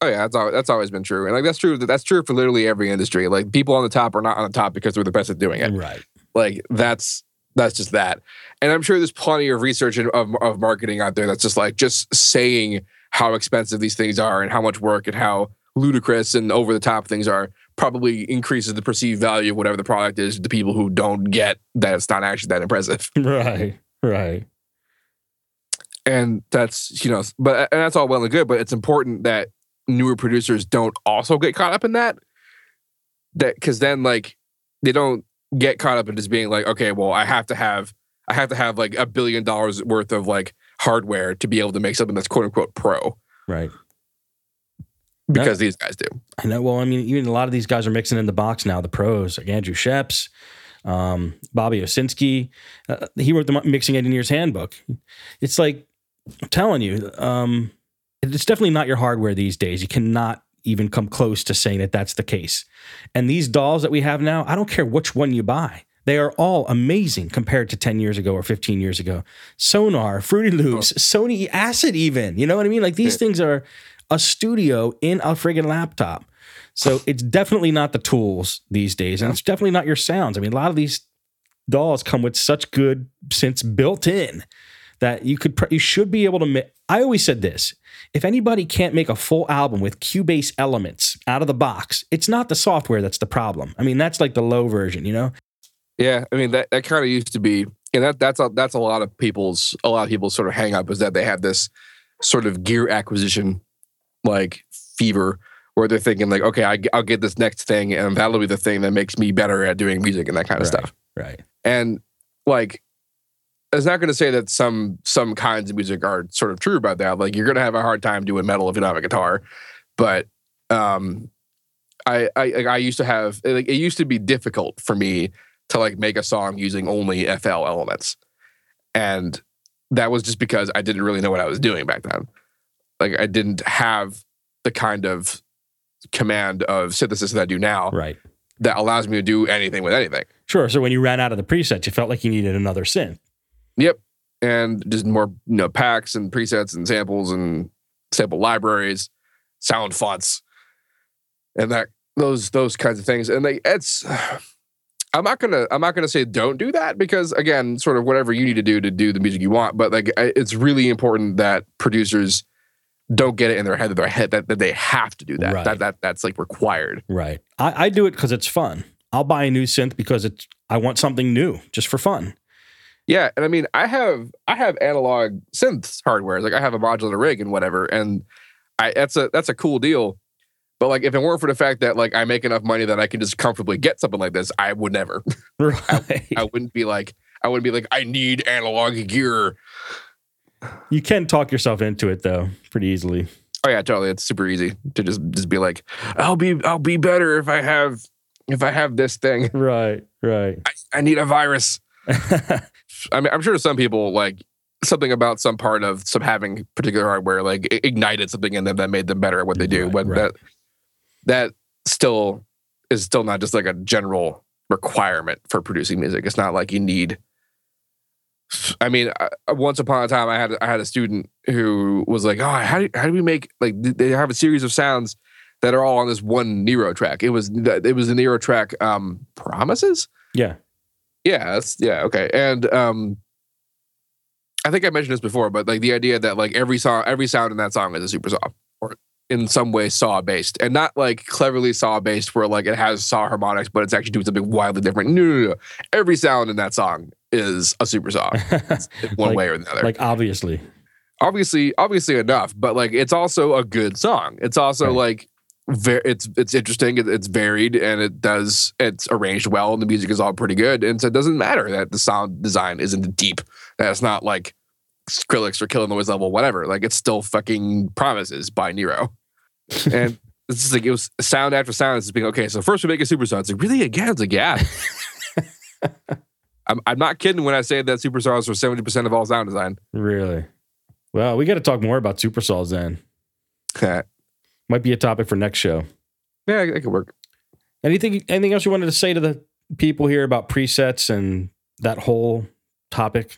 B: oh yeah that's always, that's always been true and like that's true that's true for literally every industry like people on the top are not on the top because they're the best at doing it
A: Right.
B: like that's that's just that and i'm sure there's plenty of research of, of marketing out there that's just like just saying how expensive these things are and how much work and how ludicrous and over the top things are probably increases the perceived value of whatever the product is to people who don't get that it's not actually that impressive <laughs>
A: Right. Right.
B: And that's you know but and that's all well and good but it's important that newer producers don't also get caught up in that that because then like they don't get caught up in just being like okay well i have to have i have to have like a billion dollars worth of like hardware to be able to make something that's quote unquote pro
A: Right.
B: because these guys do
A: I know. Well, I mean, even a lot of these guys are mixing in the box now. The pros, like Andrew Scheps, um, Bobby Owsinski. Uh, he wrote the Mixing Engineer's Handbook. It's like I'm telling you, um, it's definitely not your hardware these days. You cannot even come close to saying that that's the case. And these DAWs that we have now, I don't care which one you buy. They are all amazing compared to 10 years ago or 15 years ago. Sonar, Fruity Loops, Sony Acid, even. You know what I mean? Like these things are a studio in a friggin' laptop. So it's definitely not the tools these days. And it's definitely not your sounds. I mean, a lot of these DAWs come with such good synths built in that you could, you should be able to. Ma- I always said this: if anybody can't make a full album with Cubase elements out of the box, it's not the software that's the problem. I mean, that's like the low version, you know?
B: Yeah, I mean that that kind of used to be, and that that's a that's a lot of people's a lot of people's sort of hang up is that they have this sort of gear acquisition like fever where they're thinking like, okay, I, will get this next thing, and that'll be the thing that makes me better at doing music and that kind of
A: Right.
B: stuff.
A: Right.
B: And like, it's not going to say that some some kinds of music are sort of true about that. Like, you're going to have a hard time doing metal if you don't have a guitar, but um, I I I used to have like it used to be difficult for me to like make a song using only FL elements. And that was just because I didn't really know what I was doing back then. Like I didn't have the kind of command of synthesis that I do now
A: Right.
B: that allows me to do anything with anything.
A: Sure. So when you ran out of the presets, you felt like you needed another synth.
B: Yep. And just more, you know, packs and presets and samples and sample libraries, sound fonts, and that those those kinds of things. And they it's <sighs> I'm not gonna I'm not gonna say don't do that because again, sort of whatever you need to do to do the music you want. But like, it's really important that producers don't get it in their head that their head that, that they have to do that.
A: Right.
B: That that that's like required.
A: Right. I, I do it because it's fun. I'll buy a new synth because it's I want something new just for fun.
B: Yeah, and I mean, I have I have analog synths hardware. Like I have a modular rig and whatever, and I that's a that's a cool deal. But like, if it weren't for the fact that like I make enough money that I can just comfortably get something like this, I would never. <laughs>
A: Right.
B: I wouldn't be like I wouldn't be like I need analog gear.
A: you can talk yourself into it though, pretty easily.
B: Oh yeah, totally. It's super easy to just just be like, I'll be I'll be better if I have if I have this thing.
A: Right. Right.
B: I need a virus. <laughs> I mean, I'm sure some people like something about some part of some having particular hardware like ignited something in them that made them better at what they do.
A: Right,
B: but
A: right.
B: that that still is still not just like a general requirement for producing music. It's not like you need. I mean, I, once upon a time, I had I had a student who was like, "Oh, how do, how do we make like they have a series of sounds that are all on this one Nero track?" It was it was the Nero track, um, "Promises."
A: yeah.
B: Yeah, that's yeah, okay. And um I think I mentioned this before, but like the idea that like every song every sound in that song is a super saw or in some way saw based. And not like cleverly saw based where like it has saw harmonics, but it's actually doing something wildly different. No, no, no. Every sound in that song is a super saw <laughs> one
A: Like-
B: way or the other.
A: like obviously.
B: obviously, obviously enough, but like it's also a good song. It's also
A: Right.
B: like very it's it's interesting it, it's varied and it does it's arranged well and the music is all pretty good and so it doesn't matter that the sound design isn't deep that it's not like skrillex or killing the noise level whatever like it's still fucking promises by nero <laughs> and it's just like it was sound after sound it's just being okay so first we make a super saw it's like really again it's like yeah <laughs> I'm, I'm not kidding when i say that super saws are 70% of all sound design
A: Really. Well, we got to talk more about super saws then. <laughs> Might be a topic for next show.
B: Yeah, it could work
A: Anything anything else you wanted to say to the people here about presets and that whole topic?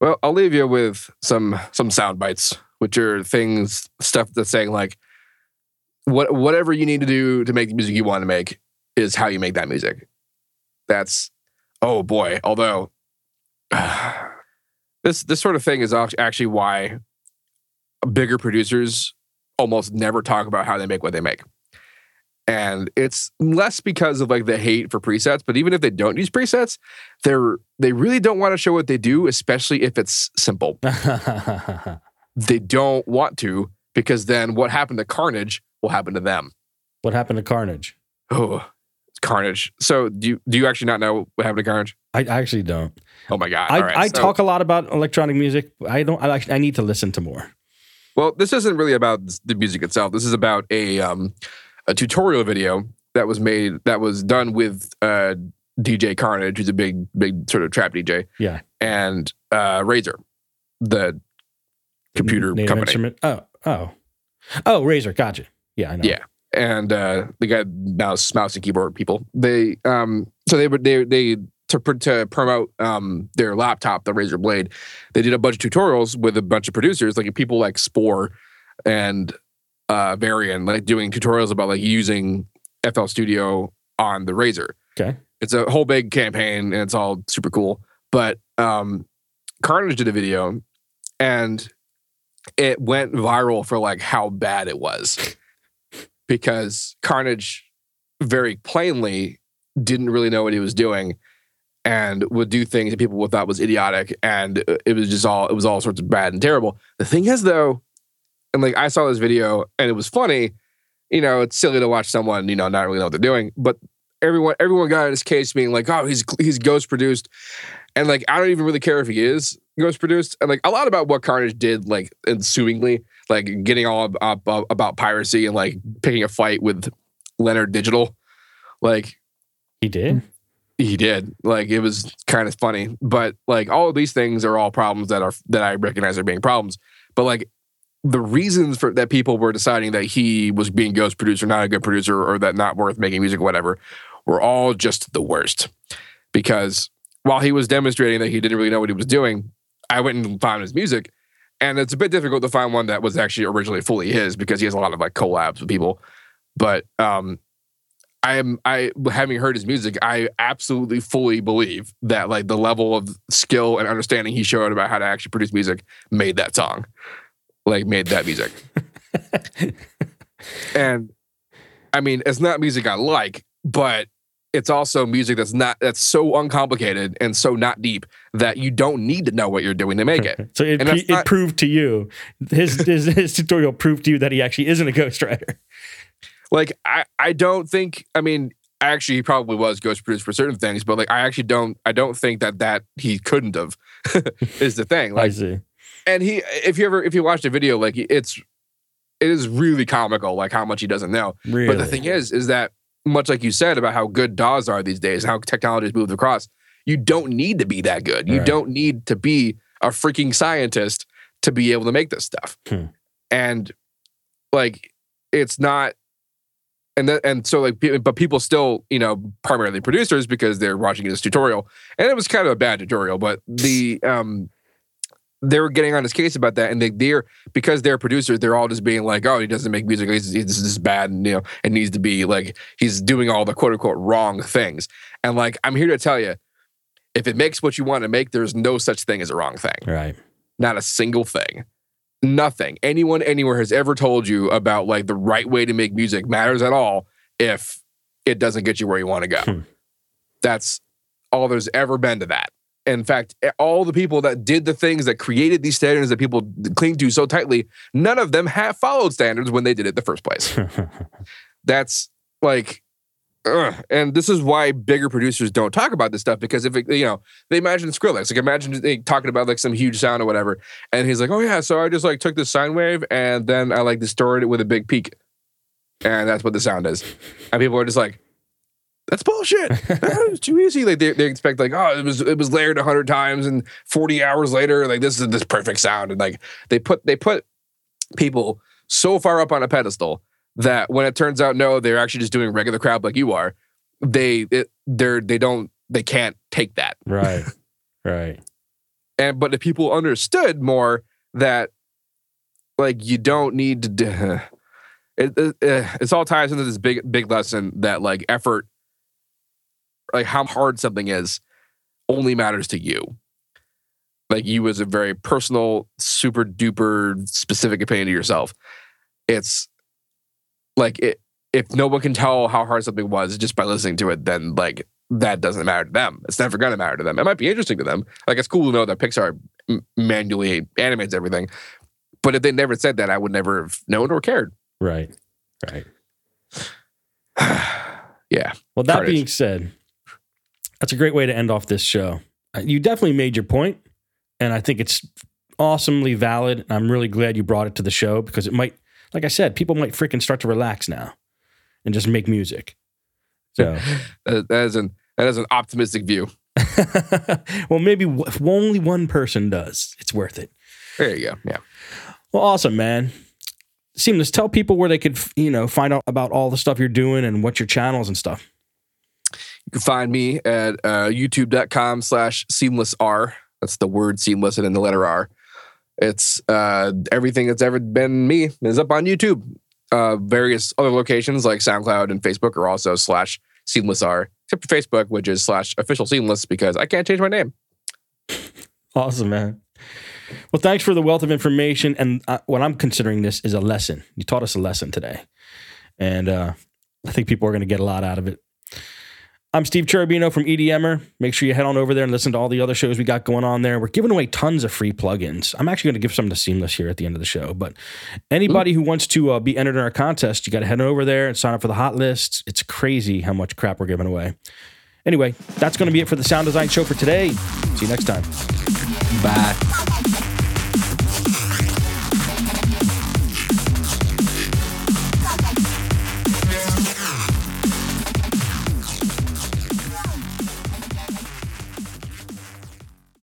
B: Well, I'll leave you with some some sound bites, which are things stuff that's saying like what whatever you need to do to make the music you want to make is how you make that music. That's oh boy. Although <sighs> this this sort of thing is actually why bigger producers almost never talk about how they make what they make. And it's less because of like the hate for presets, but even if they don't use presets, they're they really don't want to show what they do, especially if it's simple. <laughs> They don't want to because then what happened to Carnage will happen to them.
A: what happened to Carnage?
B: Oh, it's Carnage. So do you do you actually not know what happened to Carnage?
A: I I actually don't.
B: Oh my god!
A: I,
B: All right,
A: I
B: so-
A: talk a lot about electronic music. I don't. I, actually- I need to listen to more.
B: Well, this isn't really about the music itself. This is about a um, a tutorial video that was made that was done with uh, DJ Carnage, who's a big big sort of trap DJ.
A: Yeah.
B: and uh, Razer, the computer
A: Native
B: company.
A: Instrument. Oh oh oh Razor. Gotcha. Yeah, I know.
B: Yeah. and uh, the guy mouse mouse and keyboard people. They um so they would they they to to promote um their laptop, the Razer Blade. They did a bunch of tutorials with a bunch of producers, like people like Spor and uh Varien, like doing tutorials about like using FL Studio on the Razer.
A: Okay.
B: It's a whole big campaign and it's all super cool. But um Carnage did a video and it went viral for like how bad it was because Carnage very plainly didn't really know what he was doing and would do things that people thought was idiotic and uh, it was just all it was all sorts of bad and terrible. The thing is though, and like I saw this video and it was funny, you know, it's silly to watch someone, you know, not really know what they're doing, but everyone everyone got in his case being like, "Oh, he's he's ghost produced." And like I don't even really care if he is ghost produced. And like a lot about what Carnage did like ensuingly, like getting all up, up about piracy and like picking a fight with Lennar Digital. Like
A: He did.
B: He did. Like it was kind of funny, but like all of these things are all problems that are that I recognize are being problems. But like the reasons for that people were deciding that he was being ghost producer, not a good producer, or that not worth making music, whatever, were all just the worst. Because while he was demonstrating that he didn't really know what he was doing, I went and found his music, and it's a bit difficult to find one that was actually originally fully his because he has a lot of like collabs with people. But um, I am I having heard his music, I absolutely fully believe that like the level of skill and understanding he showed about how to actually produce music made that song. Like made that music. <laughs> and I mean, it's not music I like, but it's also music that's not that's so uncomplicated and so not deep that you don't need to know what you're doing to make it. <laughs>
A: so it,
B: not-
A: it proved to you his, his his tutorial proved to you that he actually isn't a ghostwriter.
B: Like I, I don't think i mean actually he probably was ghost produced for certain things but like i actually don't i don't think that that he couldn't have <laughs> is the thing
A: I
B: like
A: see.
B: and he if you ever if you watch the video like it's it is really comical like how much he doesn't know
A: Really.
B: but the thing is is that much like you said about how good DAWs are these days how technology has moved across you don't need to be that good you
A: Right.
B: don't need to be a freaking scientist to be able to make this stuff
A: Hmm.
B: and like it's not and that, and so like but people still you know primarily producers because they're watching this tutorial and it was kind of a bad tutorial but the um they were getting on his case about that and they they're because they're producers they're all just being like oh he doesn't make music he's, he's this is bad and you know it needs to be like he's doing all the quote unquote wrong things and like i'm here to tell you if it makes what you want to make there's no such thing as a wrong thing
A: right.
B: not a single thing. Nothing anyone anywhere has ever told you about like the right way to make music matters at all if it doesn't get you where you want to go.
A: Hmm.
B: That's all there's ever been to that. In fact, all the people that did the things that created these standards that people cling to so tightly, none of them have followed standards when they did it the first place. <laughs> That's like, ugh. and this is why bigger producers don't talk about this stuff because if it, you know they imagine Skrillex, like imagine they talking about like some huge sound or whatever, and he's like, oh yeah, so I just like took this sine wave and then I like distorted it with a big peak, and that's what the sound is, and people are just like. That's bullshit. That was too easy. Like they, they expect like, oh, it was it was layered a hundred times and 40 hours later, like this is this perfect sound. And like they put they put people so far up on a pedestal that when it turns out no, they're actually just doing regular crap like you are, they it, they're they don't they can't take that.
A: right. <laughs> Right.
B: And but if people understood more that like you don't need to it, it, eh, it's all ties into this big big lesson that like effort like how hard something is only matters to you like you as a very personal super duper specific opinion to yourself it's like it if no one can tell how hard something was just by listening to it then like that doesn't matter to them it's never going to matter to them it might be interesting to them like it's cool to know that pixar m- manually animates everything but if they never said that i would never have known or cared
A: Right. Right. <sighs>
B: yeah
A: Well, that
B: Carnage.
A: being said, that's a great way to end off this show. Uh, You definitely made your point, and I think it's awesomely valid. And I'm really glad you brought it to the show because it might, like I said, people might freaking start to relax now and just make music. So, <laughs>
B: that, is an that is an optimistic view <laughs>
A: well, maybe if only one person does, it's worth it.
B: there you go yeah
A: Well, awesome, man. Seamless. Tell people where they could, you know, find out about all the stuff you're doing and what your channels and stuff.
B: You can find me at uh, youtube.com slash seamless R. That's the word seamless and then the letter R. It's uh, everything that's ever been me is up on YouTube. Uh, various other locations like SoundCloud and Facebook are also slash seamless R, except for Facebook, which is slash official seamless because I can't change my name.
A: Awesome, man. Well, thanks for the wealth of information. And uh, what I'm considering this is a lesson. You taught us a lesson today. And uh, I think people are going to get a lot out of it. I'm Steve Cherubino from EDMer. Make sure you head on over there and listen to all the other shows we got going on there. We're giving away tons of free plugins. I'm actually going to give some to Seamless here at the end of the show. But anybody who wants to uh, be entered in our contest, you got to head on over there and sign up for the hot list. It's crazy how much crap we're giving away. Anyway, that's going to be it for the Sound Design Show for today. See you next time.
B: Bye.